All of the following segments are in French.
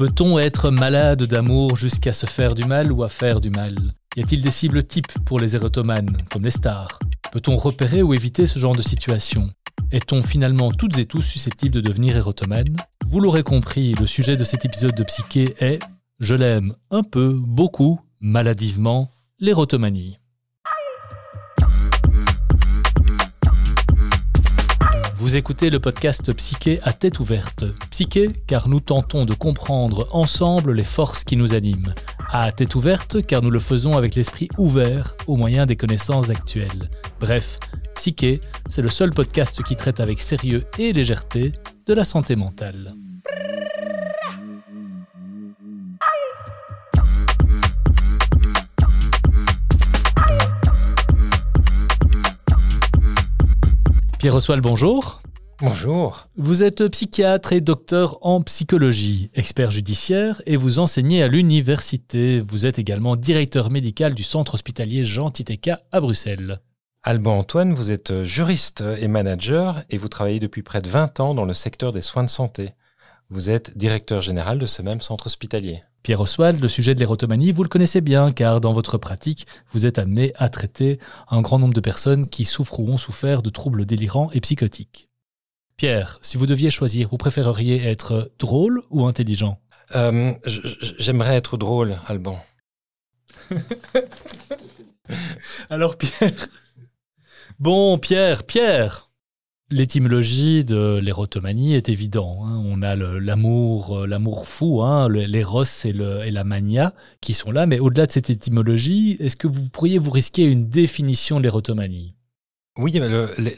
Peut-on être malade d'amour jusqu'à se faire du mal ou à faire du mal? Y a-t-il des cibles types pour les érotomanes, comme les stars? Peut-on repérer ou éviter ce genre de situation? Est-on finalement toutes et tous susceptibles de devenir érotomanes? Vous l'aurez compris, le sujet de cet épisode de Psyché est Je l'aime un peu, beaucoup, maladivement, l'érotomanie. Vous écoutez le podcast Psyché à tête ouverte. Psyché car nous tentons de comprendre ensemble les forces qui nous animent. À tête ouverte car nous le faisons avec l'esprit ouvert au moyen des connaissances actuelles. Bref, Psyché, c'est le seul podcast qui traite avec sérieux et légèreté de la santé mentale. Pierre Oswald, bonjour. Bonjour. Vous êtes psychiatre et docteur en psychologie, expert judiciaire et vous enseignez à l'université. Vous êtes également directeur médical du centre hospitalier Jean Titeka à Bruxelles. Alban Antoine, vous êtes juriste et manager et vous travaillez depuis près de 20 ans dans le secteur des soins de santé. Vous êtes directeur général de ce même centre hospitalier. Pierre Oswald, le sujet de l'érotomanie, vous le connaissez bien car dans votre pratique, vous êtes amené à traiter un grand nombre de personnes qui souffrent ou ont souffert de troubles délirants et psychotiques. Pierre, si vous deviez choisir, vous préféreriez être drôle ou intelligent? Euh, J'aimerais être drôle, Alban. Alors Pierre. Bon, Pierre, Pierre L'étymologie de l'érotomanie est évidente. Hein. On a l'amour, euh, l'amour fou, hein, l'éros et, et, la mania qui sont là. Mais au-delà de cette étymologie, est-ce que vous pourriez vous risquer une définition de l'érotomanie? Oui,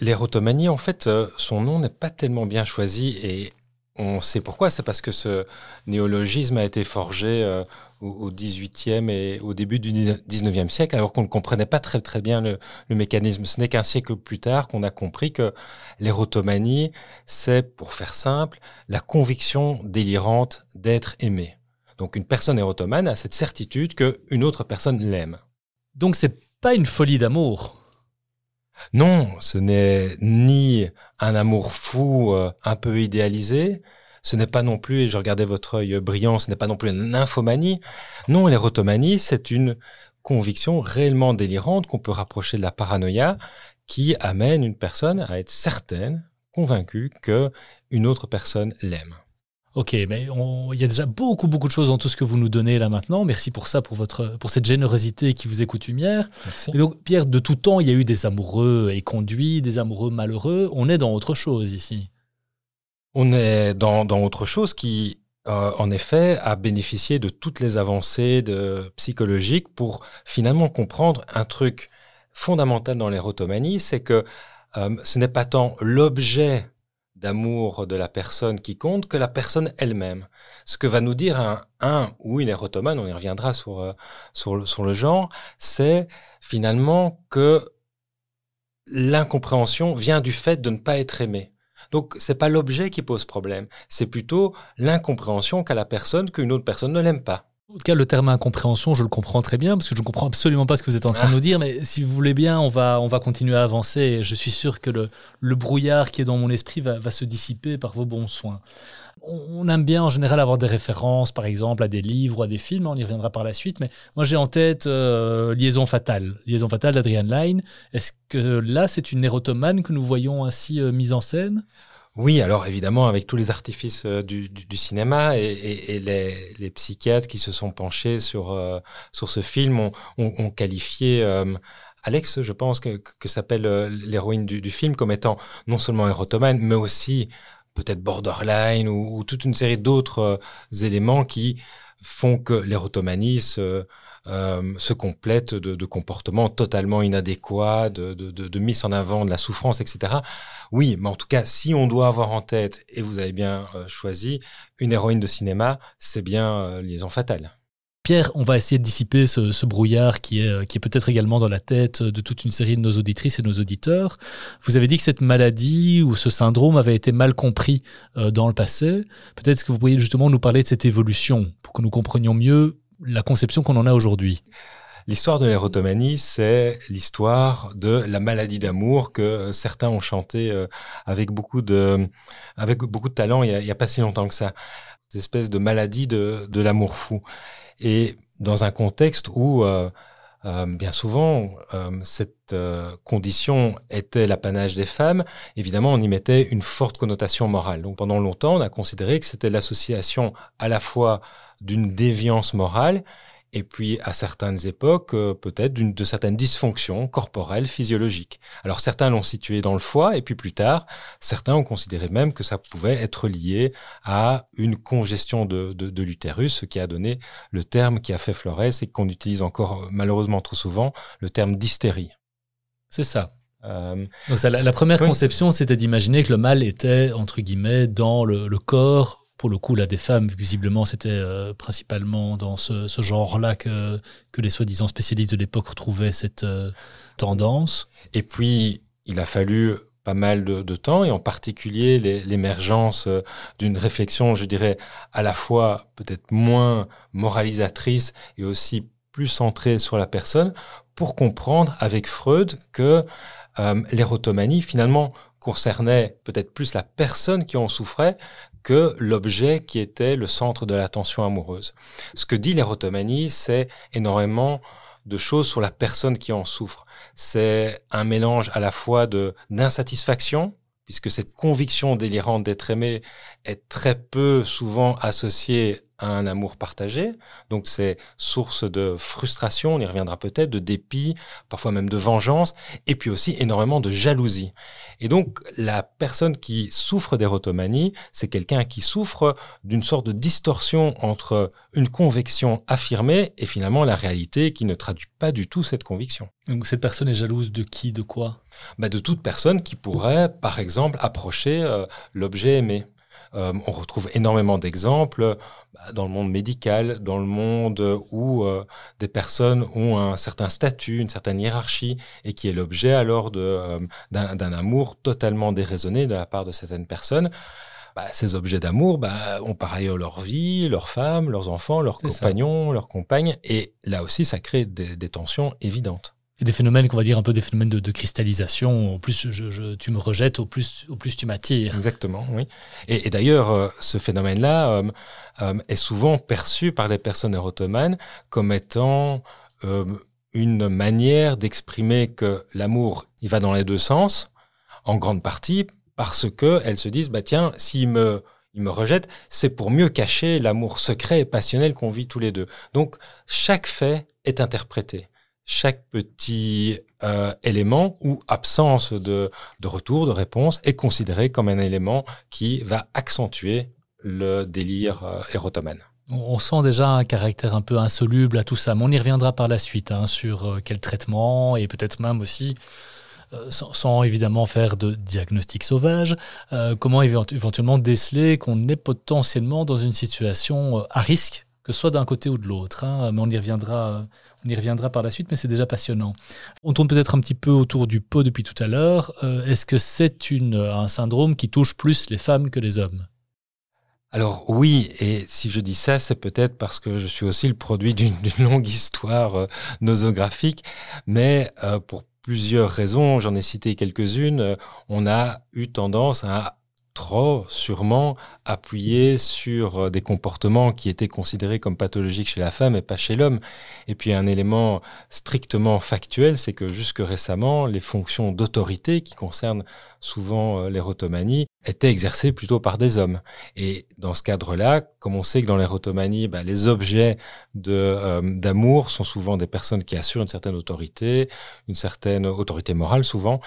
l'érotomanie, en fait, euh, son nom n'est pas tellement bien choisi et on sait pourquoi, c'est parce que ce néologisme a été forgé euh, au, XVIIIe et au début du XIXe siècle, alors qu'on ne comprenait pas très très bien le, mécanisme. Ce n'est qu'un siècle plus tard qu'on a compris que l'érotomanie, c'est, pour faire simple, la conviction délirante d'être aimé. Donc une personne érotomane a cette certitude qu'une autre personne l'aime. Donc c'est pas une folie d'amour. Non, ce n'est ni un amour fou euh, un peu idéalisé, ce n'est pas non plus, et je regardais votre œil brillant, ce n'est pas non plus une nymphomanie. Non, l'érotomanie, c'est une conviction réellement délirante qu'on peut rapprocher de la paranoïa qui amène une personne à être certaine, convaincue que une autre personne l'aime. Ok, mais il y a déjà beaucoup, beaucoup de choses dans tout ce que vous nous donnez là maintenant. Merci pour ça, pour, votre, pour cette générosité qui vous est coutumière. Et donc, Pierre, de tout temps, il y a eu des amoureux éconduits, des amoureux malheureux. On est dans autre chose ici. On est dans, dans autre chose qui, euh, en effet, a bénéficié de toutes les avancées de, psychologiques pour finalement comprendre un truc fondamental dans l'érotomanie, c'est que euh, ce n'est pas tant l'objet d'amour de la personne qui compte que la personne elle-même. Ce que va nous dire un, un ou une érotomane, on y reviendra sur, euh, sur, sur le genre, c'est finalement que l'incompréhension vient du fait de ne pas être aimé. Donc c'est pas l'objet qui pose problème, c'est plutôt l'incompréhension qu'a la personne qu'une autre personne ne l'aime pas. En tout cas, le terme incompréhension, je le comprends très bien parce que je ne comprends absolument pas ce que vous êtes en train de ah. nous dire. Mais si vous voulez bien, on va, on va continuer à avancer. je suis sûr que le, le brouillard qui est dans mon esprit va, va se dissiper par vos bons soins. On aime bien en général avoir des références, par exemple, à des livres ou à des films. On y reviendra par la suite. Mais moi, j'ai en tête euh, Liaison fatale. Liaison fatale d'Adrian Lyne. Est-ce que là, c'est une érotomane que nous voyons ainsi euh, mise en scène? Oui, alors évidemment, avec tous les artifices euh, du, cinéma et, les, psychiatres qui se sont penchés sur, euh, sur ce film ont, on, qualifié euh, Alex, je pense, que, que s'appelle l'héroïne du, film, comme étant non seulement érotomane, mais aussi peut-être borderline ou, ou, toute une série d'autres éléments qui font que l'érotomanie se euh, se complète de, comportements totalement inadéquats, de, mise en avant de la souffrance, etc. Oui, mais en tout cas, si on doit avoir en tête, et vous avez bien euh, choisi, une héroïne de cinéma, c'est bien euh, Liaison fatale. Pierre, on va essayer de dissiper ce, brouillard qui est, qui est peut-être également dans la tête de toute une série de nos auditrices et nos auditeurs. Vous avez dit que cette maladie ou ce syndrome avait été mal compris dans le passé. Peut-être que vous pourriez justement nous parler de cette évolution pour que nous comprenions mieux la conception qu'on en a aujourd'hui L'histoire de l'érotomanie, c'est l'histoire de la maladie d'amour que certains ont chanté euh, avec beaucoup de, avec beaucoup de talent il n'y a, pas si longtemps que ça. espèce de maladie de, de l'amour fou. Et dans un contexte où euh, euh, bien souvent, euh, cette euh, condition était l'apanage des femmes. Évidemment, on y mettait une forte connotation morale. Donc pendant longtemps, on a considéré que c'était l'association à la fois d'une déviance morale et puis à certaines époques, euh, peut-être de certaines dysfonctions corporelles, physiologiques. Alors certains l'ont situé dans le foie, et puis plus tard, certains ont considéré même que ça pouvait être lié à une congestion de, de, de l'utérus, ce qui a donné le terme qui a fait Flores et qu'on utilise encore malheureusement trop souvent, le terme d'hystérie. C'est ça. Euh, Donc ça, la, la, première oui. conception, c'était d'imaginer que le mal était, entre guillemets, dans le, le corps pour le coup, là, des femmes, visiblement, c'était euh, principalement dans ce, genre-là que, les soi-disant spécialistes de l'époque retrouvaient cette euh, tendance. Et puis, il a fallu pas mal de, temps, et en particulier l'émergence euh, d'une réflexion, je dirais, à la fois peut-être moins moralisatrice et aussi plus centrée sur la personne, pour comprendre avec Freud que l'érotomanie, finalement, concernait peut-être plus la personne qui en souffrait que l'objet qui était le centre de l'attention amoureuse. Ce que dit l'érotomanie, c'est énormément de choses sur la personne qui en souffre. C'est un mélange à la fois de d'insatisfaction, puisque cette conviction délirante d'être aimé est très peu souvent associée à un amour partagé. Donc c'est source de frustration, on y reviendra peut-être, de dépit, parfois même de vengeance, et puis aussi énormément de jalousie. Et donc la personne qui souffre d'érotomanie, c'est quelqu'un qui souffre d'une sorte de distorsion entre une conviction affirmée et finalement la réalité qui ne traduit pas du tout cette conviction. Donc cette personne est jalouse de qui, de quoi? Bah De toute personne qui pourrait, par exemple, approcher euh, l'objet aimé. Euh, on retrouve énormément d'exemples bah, dans le monde médical, dans le monde où euh, des personnes ont un certain statut, une certaine hiérarchie, et qui est l'objet alors euh, d'un amour totalement déraisonné de la part de certaines personnes. Bah, ces objets d'amour bah, ont par ailleurs leur vie, leurs femmes, leurs enfants, leurs compagnons, ça. leurs compagnes, et là aussi ça crée des, des tensions évidentes des phénomènes qu'on va dire un peu des phénomènes de, cristallisation. Au plus je, tu me rejettes, au plus, au plus tu m'attires. Exactement, oui. Et, d'ailleurs, euh, ce phénomène-là euh, euh, est souvent perçu par les personnes érotomanes comme étant une manière d'exprimer que l'amour, il va dans les deux sens, en grande partie parce que elles se disent, bah tiens, s'il me il me rejette, c'est pour mieux cacher l'amour secret et passionnel qu'on vit tous les deux. Donc, chaque fait est interprété chaque petit euh, élément ou absence de, retour, de réponse est considéré comme un élément qui va accentuer le délire euh, érotomane. On sent déjà un caractère un peu insoluble à tout ça, mais on y reviendra par la suite hein, sur euh, quel traitement et peut-être même aussi, euh, sans, évidemment faire de diagnostic sauvage, comment éventuellement déceler qu'on est potentiellement dans une situation à risque, que ce soit d'un côté ou de l'autre. Hein, mais on y reviendra on y reviendra par la suite, mais c'est déjà passionnant. On tourne peut-être un petit peu autour du pot depuis tout à l'heure. Euh, Est-ce que c'est un syndrome qui touche plus les femmes que les hommes? Alors oui, et si je dis ça, c'est peut-être parce que je suis aussi le produit d'une longue histoire euh, nosographique, mais euh, pour plusieurs raisons, j'en ai cité quelques-unes, on a eu tendance à trop sûrement appuyé sur euh, des comportements qui étaient considérés comme pathologiques chez la femme et pas chez l'homme. Et puis un élément strictement factuel, c'est que jusque récemment, les fonctions d'autorité qui concernent souvent euh, l'érotomanie étaient exercées plutôt par des hommes. Et dans ce cadre-là, comme on sait que dans l'érotomanie, bah, les objets euh, d'amour sont souvent des personnes qui assurent une certaine autorité, une certaine autorité morale souvent,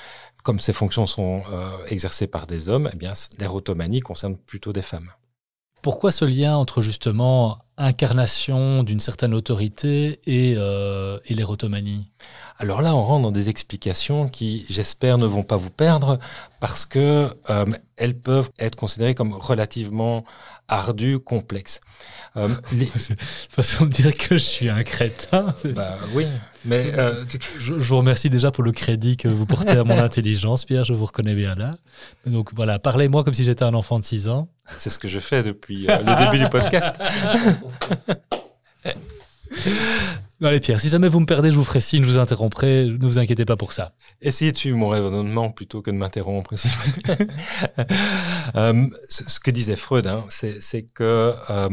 comme ces fonctions sont euh, exercées par des hommes, eh bien, l'érotomanie concerne plutôt des femmes. Pourquoi ce lien entre justement incarnation d'une certaine autorité et, euh, et l'érotomanie? Alors là, on rentre dans des explications qui, j'espère, ne vont pas vous perdre parce que euh, elles peuvent être considérées comme relativement ardu, complexe. Euh, les... façon de dire que je suis un crétin. Bah, oui, mais euh, je, je, vous remercie déjà pour le crédit que vous portez à mon intelligence, Pierre. Je vous reconnais bien là. Donc voilà, parlez-moi comme si j'étais un enfant de 6 ans. C'est ce que je fais depuis euh, le début du podcast. Allez Pierre, si jamais vous me perdez, je vous ferai signe, je vous interromprai, ne vous inquiétez pas pour ça. Essayez de suivre mon raisonnement plutôt que de m'interrompre. euh, ce, que disait Freud, hein, c'est que euh,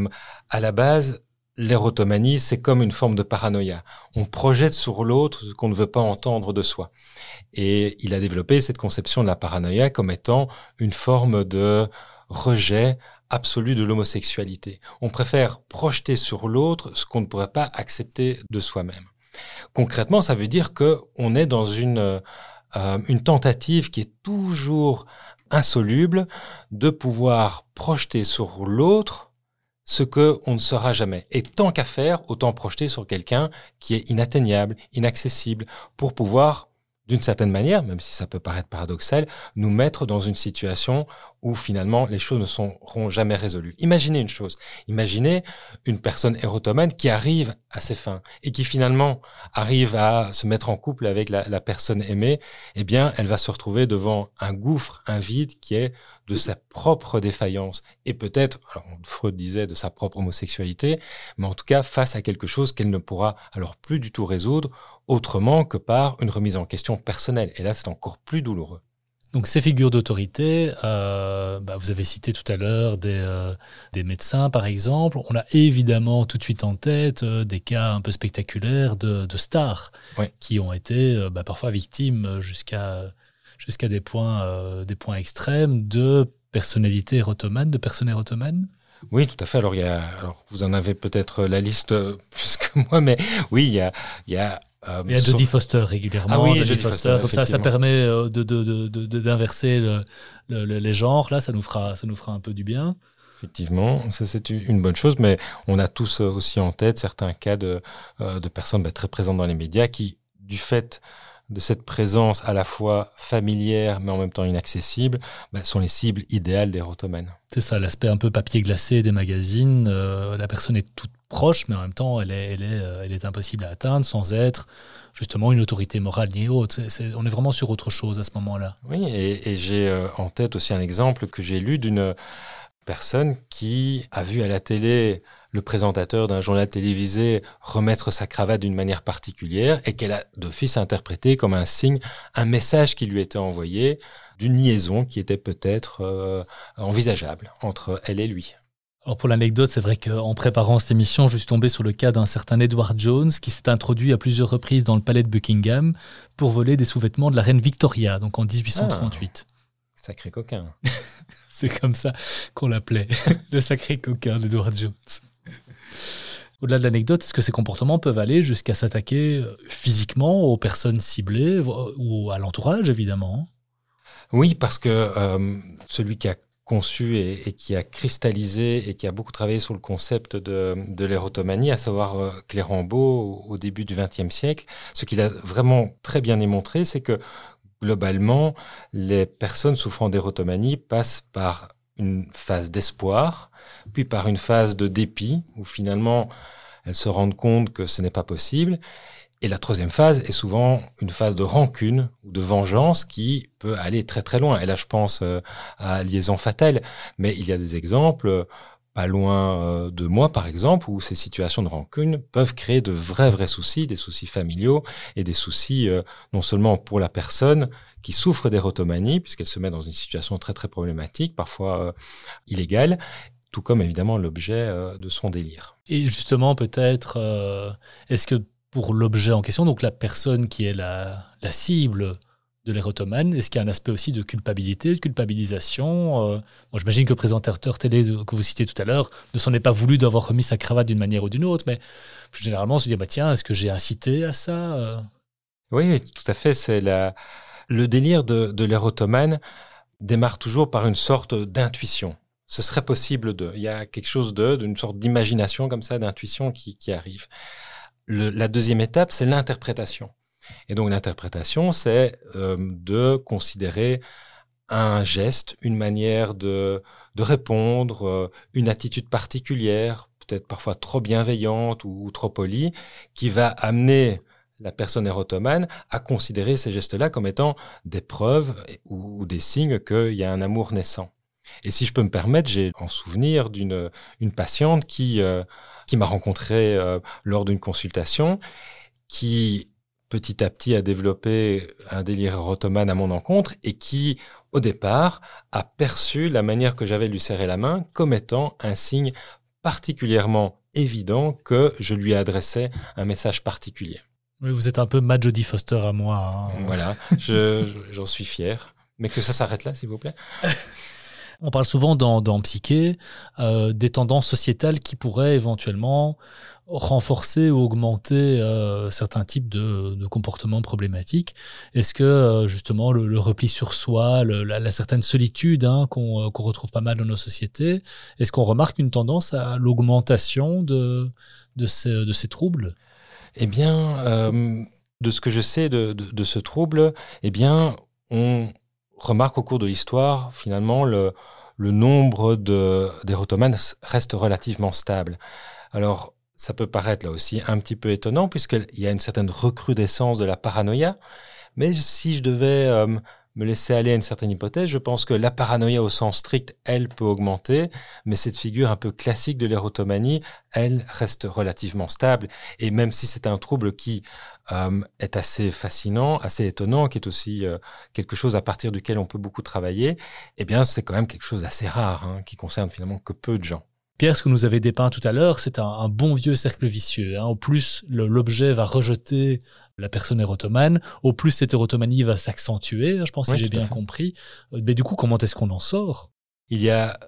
à la base, l'érotomanie, c'est comme une forme de paranoïa. On projette sur l'autre ce qu'on ne veut pas entendre de soi. Et il a développé cette conception de la paranoïa comme étant une forme de rejet absolu de l'homosexualité. On préfère projeter sur l'autre ce qu'on ne pourrait pas accepter de soi-même. Concrètement, ça veut dire que on est dans une euh, une tentative qui est toujours insoluble de pouvoir projeter sur l'autre ce que on ne sera jamais. Et tant qu'à faire, autant projeter sur quelqu'un qui est inatteignable, inaccessible, pour pouvoir d'une certaine manière, même si ça peut paraître paradoxal, nous mettre dans une situation où finalement les choses ne seront jamais résolues. Imaginez une chose, imaginez une personne érotomane qui arrive à ses fins et qui finalement arrive à se mettre en couple avec la, personne aimée, eh bien elle va se retrouver devant un gouffre, un vide qui est de sa propre défaillance et peut-être, Freud disait de sa propre homosexualité, mais en tout cas face à quelque chose qu'elle ne pourra alors plus du tout résoudre autrement que par une remise en question personnelle. Et là, c'est encore plus douloureux. Donc ces figures d'autorité, euh, bah, vous avez cité tout à l'heure des, euh, des, médecins par exemple. On a évidemment tout de suite en tête euh, des cas un peu spectaculaires de, de stars qui ont été bah, parfois victimes jusqu'à jusqu'à des points des points extrêmes de personnalités érotomanes, de personnes érotomanes. Oui, tout à fait. Alors, il y a, alors vous en avez peut-être la liste plus que moi, mais oui, il y a, il y a euh, il y a Jodie Foster régulièrement. Ah oui, Jodie Foster. Comme ça, ça permet euh, d'inverser de, de, de, les genres. Là, ça nous fera, ça nous fera un peu du bien. Effectivement, ça c'est une bonne chose, mais on a tous euh, aussi en tête certains cas de, de personnes bah, très présentes dans les médias qui, du fait de cette présence à la fois familière mais en même temps inaccessible, bah, sont les cibles idéales des rotomanes. C'est ça, l'aspect un peu papier glacé des magazines. la personne est toute proche, mais en même temps, elle est, elle est, euh, elle est impossible à atteindre sans être justement une autorité morale ni autre. on est vraiment sur autre chose à ce moment-là. Oui, et, j'ai euh, en tête aussi un exemple que j'ai lu d'une personne qui a vu à la télé le présentateur d'un journal télévisé remettre sa cravate d'une manière particulière et qu'elle a d'office interprété comme un signe, un message qui lui était envoyé d'une liaison qui était peut-être euh, envisageable entre elle et lui. Alors pour l'anecdote, c'est vrai qu'en préparant cette émission, je suis tombé sur le cas d'un certain Edward Jones qui s'est introduit à plusieurs reprises dans le palais de Buckingham pour voler des sous-vêtements de la reine Victoria, donc en 1838. Ah, sacré coquin. c'est comme ça qu'on l'appelait, le sacré coquin d'Edward Jones. Au-delà de l'anecdote, est-ce que ces comportements peuvent aller jusqu'à s'attaquer euh, physiquement aux personnes ciblées ou à l'entourage, évidemment Oui, parce que euh, celui qui a conçu et, qui a cristallisé et qui a beaucoup travaillé sur le concept de, l'érotomanie, à savoir euh, Clérambault au, début du XXe siècle. Ce qu'il a vraiment très bien démontré, c'est que globalement, les personnes souffrant d'érotomanie passent par une phase d'espoir, puis par une phase de dépit, où finalement elles se rendent compte que ce n'est pas possible, et la troisième phase est souvent une phase de rancune ou de vengeance qui peut aller très très loin. Et là, je pense euh, à Liaison fatale, mais il y a des exemples euh, pas loin euh, de moi, par exemple, où ces situations de rancune peuvent créer de vrais vrais soucis, des soucis familiaux et des soucis non seulement pour la personne qui souffre d'érotomanie, puisqu'elle se met dans une situation très très problématique, parfois illégale, tout comme évidemment l'objet de son délire. Et justement, peut-être, est-ce que pour l'objet en question, donc la personne qui est la, cible de l'érotomane Est-ce qu'il y a un aspect aussi de culpabilité, de culpabilisation euh, J'imagine que le présentateur télé que vous citiez tout à l'heure ne s'en est pas voulu d'avoir remis sa cravate d'une manière ou d'une autre, mais plus généralement, se dire bah, tiens, est-ce que j'ai incité à ça euh? oui, tout à fait. C'est la... Le délire de, de l'érotomane démarre toujours par une sorte d'intuition. Ce serait possible de. Il y a quelque chose de, d'une sorte d'imagination comme ça, d'intuition qui arrive la deuxième étape, c'est l'interprétation. Et donc l'interprétation, c'est euh, de considérer un geste, une manière de, répondre, euh, une attitude particulière, peut-être parfois trop bienveillante ou, trop polie, qui va amener la personne érotomane à considérer ces gestes-là comme étant des preuves ou, des signes qu'il y a un amour naissant. Et si je peux me permettre, j'ai en souvenir d'une une patiente qui euh, qui m'a rencontré euh, lors d'une consultation, qui petit à petit a développé un délire érotomane à mon encontre et qui, au départ, a perçu la manière que j'avais de lui serrer la main comme étant un signe particulièrement évident que je lui adressais un message particulier. Oui, vous êtes un peu Mad Jodie Foster à moi. Hein. Voilà, j'en suis fier. Mais que ça s'arrête là, s'il vous plaît. On parle souvent dans, dans Psyché euh, des tendances sociétales qui pourraient éventuellement renforcer ou augmenter euh, certains types de, comportements problématiques. Est-ce que euh, justement le, repli sur soi, la, certaine solitude hein, qu'on retrouve pas mal dans nos sociétés, est-ce qu'on remarque une tendance à l'augmentation de, de, ces, de ces troubles? Eh bien, de ce que je sais de, de ce trouble, eh bien, on remarque au cours de l'histoire, finalement, le, le nombre d'érotomanes reste relativement stable. Alors, ça peut paraître là aussi un petit peu étonnant, puisqu'il y a une certaine recrudescence de la paranoïa, mais si je devais euh, me laisser aller à une certaine hypothèse, je pense que la paranoïa au sens strict, elle peut augmenter, mais cette figure un peu classique de l'érotomanie, elle reste relativement stable. Et même si c'est un trouble qui euh, est assez fascinant, assez étonnant, qui est aussi euh, quelque chose à partir duquel on peut beaucoup travailler, eh bien c'est quand même quelque chose d'assez rare, hein, qui concerne finalement que peu de gens. Pierre, ce que nous avez dépeint tout à l'heure, c'est un, bon vieux cercle vicieux. Hein. Au plus l'objet va rejeter la personne érotomane, au plus cette érotomanie va s'accentuer, je pense que j'ai bien compris. Euh, mais du coup, comment est-ce qu'on en sort? Il y a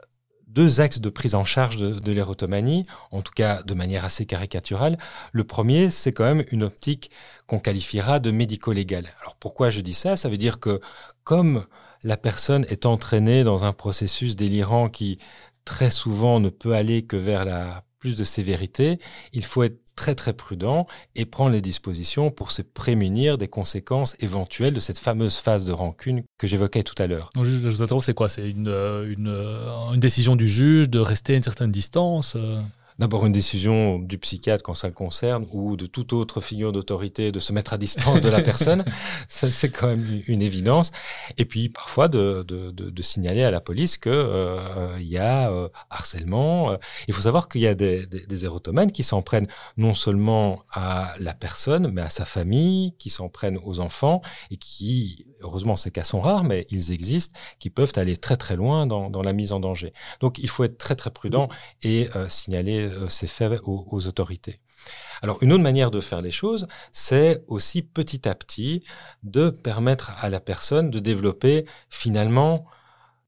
deux axes de prise en charge de, de l'érotomanie, en tout cas de manière assez caricaturale. Le premier, c'est quand même une optique qu'on qualifiera de médico-légale. Alors pourquoi je dis ça? Ça veut dire que comme la personne est entraînée dans un processus délirant qui très souvent ne peut aller que vers la plus de sévérité, il faut être très très prudent et prendre les dispositions pour se prémunir des conséquences éventuelles de cette fameuse phase de rancune que j'évoquais tout à l'heure. Je vous interromps, c'est quoi? C'est une, euh, une, euh, une, décision du juge de rester à une certaine distance euh? D'abord une décision du psychiatre quand ça le concerne ou de toute autre figure d'autorité de se mettre à distance de la personne. ça, c'est quand même une évidence. Et puis parfois de, de, de, de signaler à la police que euh, il y a euh, harcèlement. Il faut savoir qu'il y a des, des, des érotomanes qui s'en prennent non seulement à la personne, mais à sa famille, qui s'en prennent aux enfants et qui, heureusement ces cas sont rares, mais ils existent, qui peuvent aller très très loin dans, la mise en danger. Donc il faut être très très prudent et euh, signaler euh, c'est fait aux, autorités. Alors une autre manière de faire les choses, c'est aussi petit à petit de permettre à la personne de développer finalement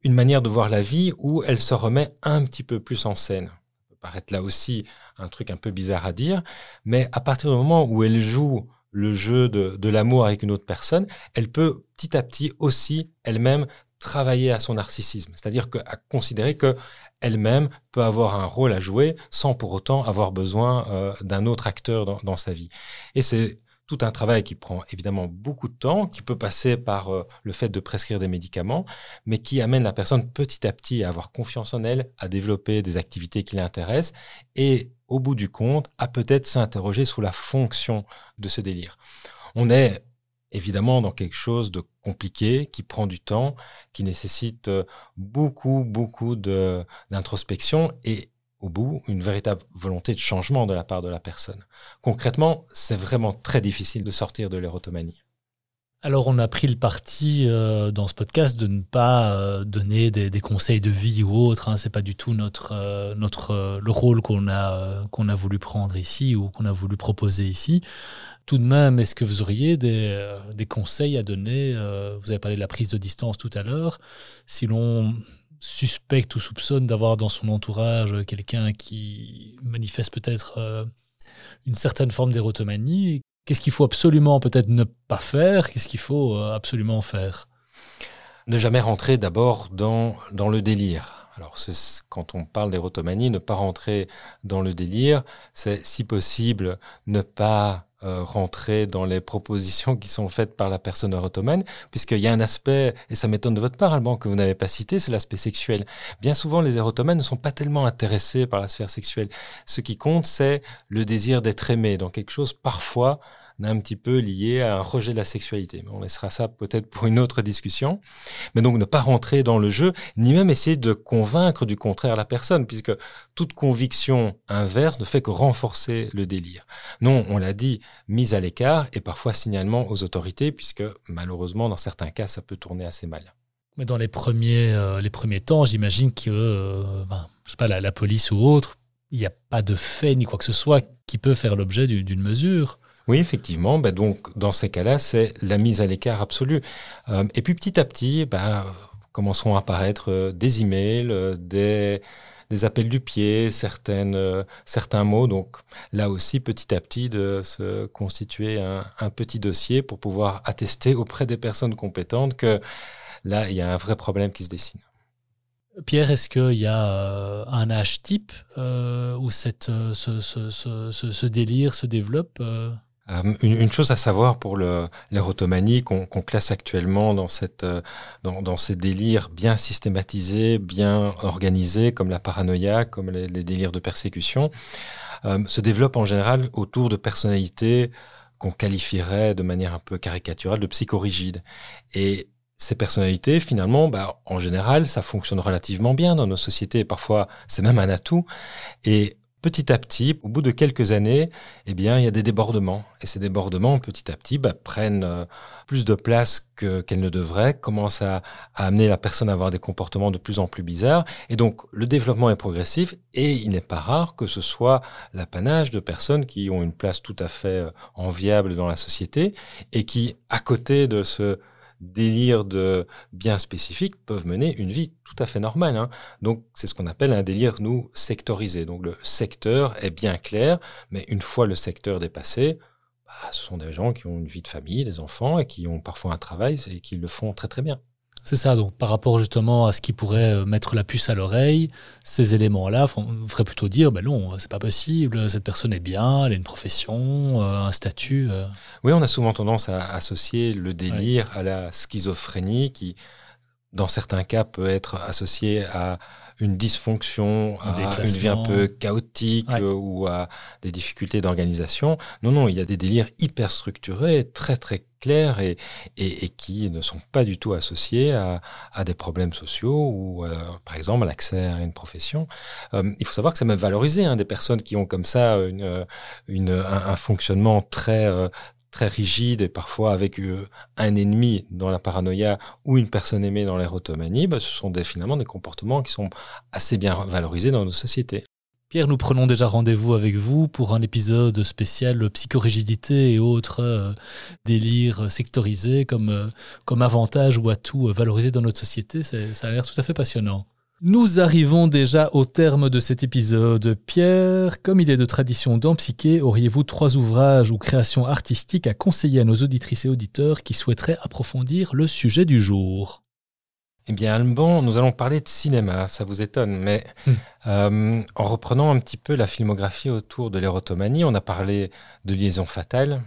une manière de voir la vie où elle se remet un petit peu plus en scène. Ça peut paraître là aussi un truc un peu bizarre à dire, mais à partir du moment où elle joue le jeu de, l'amour avec une autre personne, elle peut petit à petit aussi elle-même travailler à son narcissisme, c'est-à-dire à considérer que elle-même peut avoir un rôle à jouer sans pour autant avoir besoin euh, d'un autre acteur dans, sa vie. Et c'est tout un travail qui prend évidemment beaucoup de temps, qui peut passer par euh, le fait de prescrire des médicaments, mais qui amène la personne petit à petit à avoir confiance en elle, à développer des activités qui l'intéressent et au bout du compte, à peut-être s'interroger sur la fonction de ce délire. On est évidemment dans quelque chose de compliqué, qui prend du temps, qui nécessite euh, beaucoup, beaucoup d'introspection et au bout, une véritable volonté de changement de la part de la personne. Concrètement, c'est vraiment très difficile de sortir de l'érotomanie. Alors on a pris le parti euh, dans ce podcast de ne pas euh, donner des, conseils de vie ou autre. Hein. C'est pas du tout notre notre le rôle qu'on a qu'on a voulu prendre ici ou qu'on a voulu proposer ici. Tout de même, est-ce que vous auriez des, euh, des conseils à donner euh, Vous avez parlé de la prise de distance tout à l'heure. Si l'on suspecte ou soupçonne d'avoir dans son entourage quelqu'un qui manifeste peut-être euh, une certaine forme d'érotomanie, qu'est-ce qu'il faut absolument peut-être ne pas faire? Qu'est-ce qu'il faut absolument faire? Ne jamais rentrer d'abord dans, dans le délire. Alors, quand on parle d'érotomanie, ne pas rentrer dans le délire, c'est si possible ne pas euh, rentrer dans les propositions qui sont faites par la personne ottomane, puisqu'il y a un aspect, et ça m'étonne de votre part, Alban, que vous n'avez pas cité, c'est l'aspect sexuel. Bien souvent, les érotomanes ne sont pas tellement intéressés par la sphère sexuelle. Ce qui compte, c'est le désir d'être aimé dans quelque chose parfois un petit peu lié à un rejet de la sexualité. On laissera ça peut-être pour une autre discussion. Mais donc ne pas rentrer dans le jeu, ni même essayer de convaincre du contraire la personne, puisque toute conviction inverse ne fait que renforcer le délire. Non, on l'a dit, mise à l'écart et parfois signalement aux autorités, puisque malheureusement, dans certains cas, ça peut tourner assez mal. Mais dans les premiers, euh, les premiers temps, j'imagine que euh, ben, sais pas, la, police ou autre, il n'y a pas de fait ni quoi que ce soit qui peut faire l'objet d'une mesure. Oui, effectivement. Ben donc, dans ces cas-là, c'est la mise à l'écart absolue. Euh, et puis, petit à petit, ben, commenceront à apparaître des emails, des, des appels du pied, certains mots. Donc, là aussi, petit à petit, de se constituer un, petit dossier pour pouvoir attester auprès des personnes compétentes que là, il y a un vrai problème qui se dessine. Pierre, est-ce qu'il y a euh, un âge type euh, où euh, ce, délire se développe une, chose à savoir pour l'érotomanie qu'on classe actuellement dans, cette, dans, ces délires bien systématisés, bien organisés, comme la paranoïa, comme les, les délires de persécution, se développe en général autour de personnalités qu'on qualifierait de manière un peu caricaturale de psychorigides. Et ces personnalités, finalement, bah, en général, ça fonctionne relativement bien dans nos sociétés. Parfois, c'est même un atout. Et petit à petit, au bout de quelques années, eh bien, il y a des débordements. Et ces débordements, petit à petit, bah, prennent euh, plus de place qu'elles ne devraient, commencent à, à, amener la personne à avoir des comportements de plus en plus bizarres. Et donc, le développement est progressif et il n'est pas rare que ce soit l'apanage de personnes qui ont une place tout à fait euh, enviable dans la société et qui, à côté de ce délires de bien spécifiques peuvent mener une vie tout à fait normale. Hein. Donc c'est ce qu'on appelle un délire, nous, sectorisé. Donc le secteur est bien clair, mais une fois le secteur dépassé, bah, ce sont des gens qui ont une vie de famille, des enfants, et qui ont parfois un travail et qui le font très très bien. C'est ça, donc par rapport justement à ce qui pourrait euh, mettre la puce à l'oreille, ces éléments-là on ferait plutôt dire, ben non, c'est pas possible, cette personne est bien, elle a une profession, euh, un statut. Euh. Oui, on a souvent tendance à associer le délire à la schizophrénie qui, dans certains cas, peut être associée à une dysfonction, à une vie un peu chaotique euh, ou à des difficultés d'organisation. Non, non, il y a des délires hyper structurés, très très clairs et, et, qui ne sont pas du tout associés à, à des problèmes sociaux ou, euh, par exemple, à l'accès à une profession. Euh, il faut savoir que c'est même valorisé, hein, des personnes qui ont comme ça une, une un, un, fonctionnement très très rigide et parfois avec euh, un ennemi dans la paranoïa ou une personne aimée dans l'érotomanie, bah, ce sont finalement des comportements qui sont assez bien valorisés dans nos sociétés. Pierre, nous prenons déjà rendez-vous avec vous pour un épisode spécial psychorigidité et autres euh, délires sectorisés comme, euh, comme avantage ou atout valorisé dans notre société. Ça a l'air tout à fait passionnant. Nous arrivons déjà au terme de cet épisode. Pierre, comme il est de tradition dans Psyché, auriez-vous trois ouvrages ou créations artistiques à conseiller à nos auditrices et auditeurs qui souhaiteraient approfondir le sujet du jour? Eh bien, Alban, nous allons parler de cinéma, ça vous étonne, mais hmm. euh, en reprenant un petit peu la filmographie autour de l'érotomanie, on a parlé de Liaison fatale,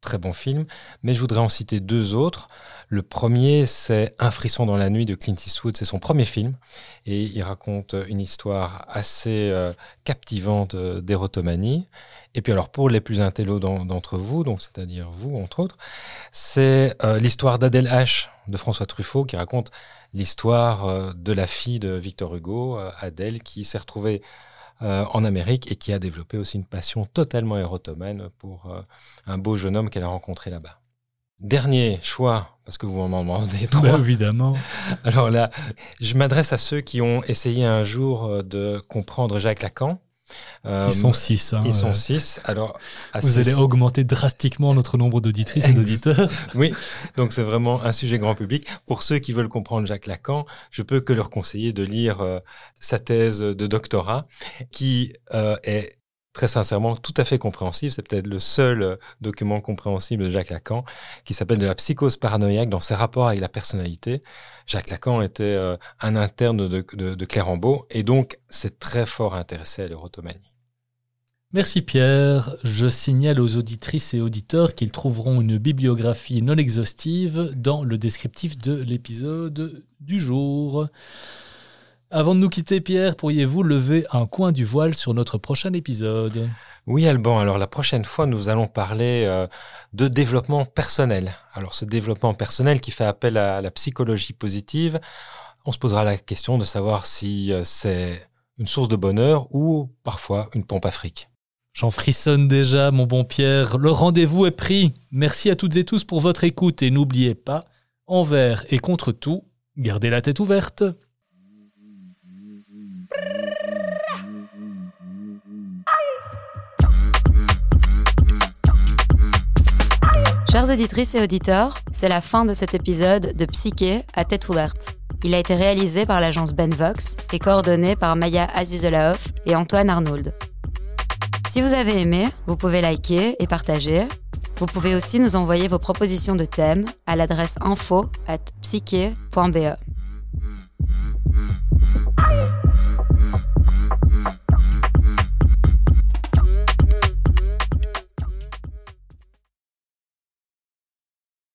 très bon film, mais je voudrais en citer deux autres. Le premier, c'est Un frisson dans la nuit de Clint Eastwood. C'est son premier film et il raconte une histoire assez euh, captivante euh, d'érotomanie. Et puis alors pour les plus intellos d'entre vous, donc c'est-à-dire vous entre autres, c'est euh, l'histoire d'Adèle H de François Truffaut qui raconte l'histoire de la fille de Victor Hugo, Adèle, qui s'est retrouvée en Amérique et qui a développé aussi une passion totalement érotomane pour un beau jeune homme qu'elle a rencontré là-bas. Dernier choix, parce que vous m'en demandez trop. Ben, évidemment. Alors là, je m'adresse à ceux qui ont essayé un jour euh, de comprendre Jacques Lacan. Euh, ils sont six. Hein, ils sont six. Alors, vous allez augmenter drastiquement notre nombre d'auditrices et d'auditeurs. oui, donc c'est vraiment un sujet grand public. Pour ceux qui veulent comprendre Jacques Lacan, je peux que leur conseiller de lire euh, sa thèse de doctorat, qui est très sincèrement tout à fait compréhensible. C'est peut-être le seul euh, document compréhensible de Jacques Lacan qui s'appelle de la psychose paranoïaque dans ses rapports avec la personnalité. Jacques Lacan était euh, un interne de, de, de et donc c'est très fort intéressé à l'érotomanie. Merci Pierre. Je signale aux auditrices et auditeurs qu'ils trouveront une bibliographie non exhaustive dans le descriptif de l'épisode du jour. Avant de nous quitter, Pierre, pourriez-vous lever un coin du voile sur notre prochain épisode? Oui, Alban. Alors la prochaine fois, nous allons parler euh, de développement personnel. Alors ce développement personnel qui fait appel à la psychologie positive, on se posera la question de savoir si euh, c'est une source de bonheur ou parfois une pompe à fric. J'en frissonne déjà, mon bon Pierre. Le rendez-vous est pris. Merci à toutes et tous pour votre écoute et n'oubliez pas, envers et contre tout, gardez la tête ouverte. Chères auditrices et auditeurs, c'est la fin de cet épisode de Psyché à tête ouverte. Il a été réalisé par l'agence Benvox et coordonné par Maya Azizelaoff et Antoine Arnould. Si vous avez aimé, vous pouvez liker et partager. Vous pouvez aussi nous envoyer vos propositions de thèmes à l'adresse info at psyche.be.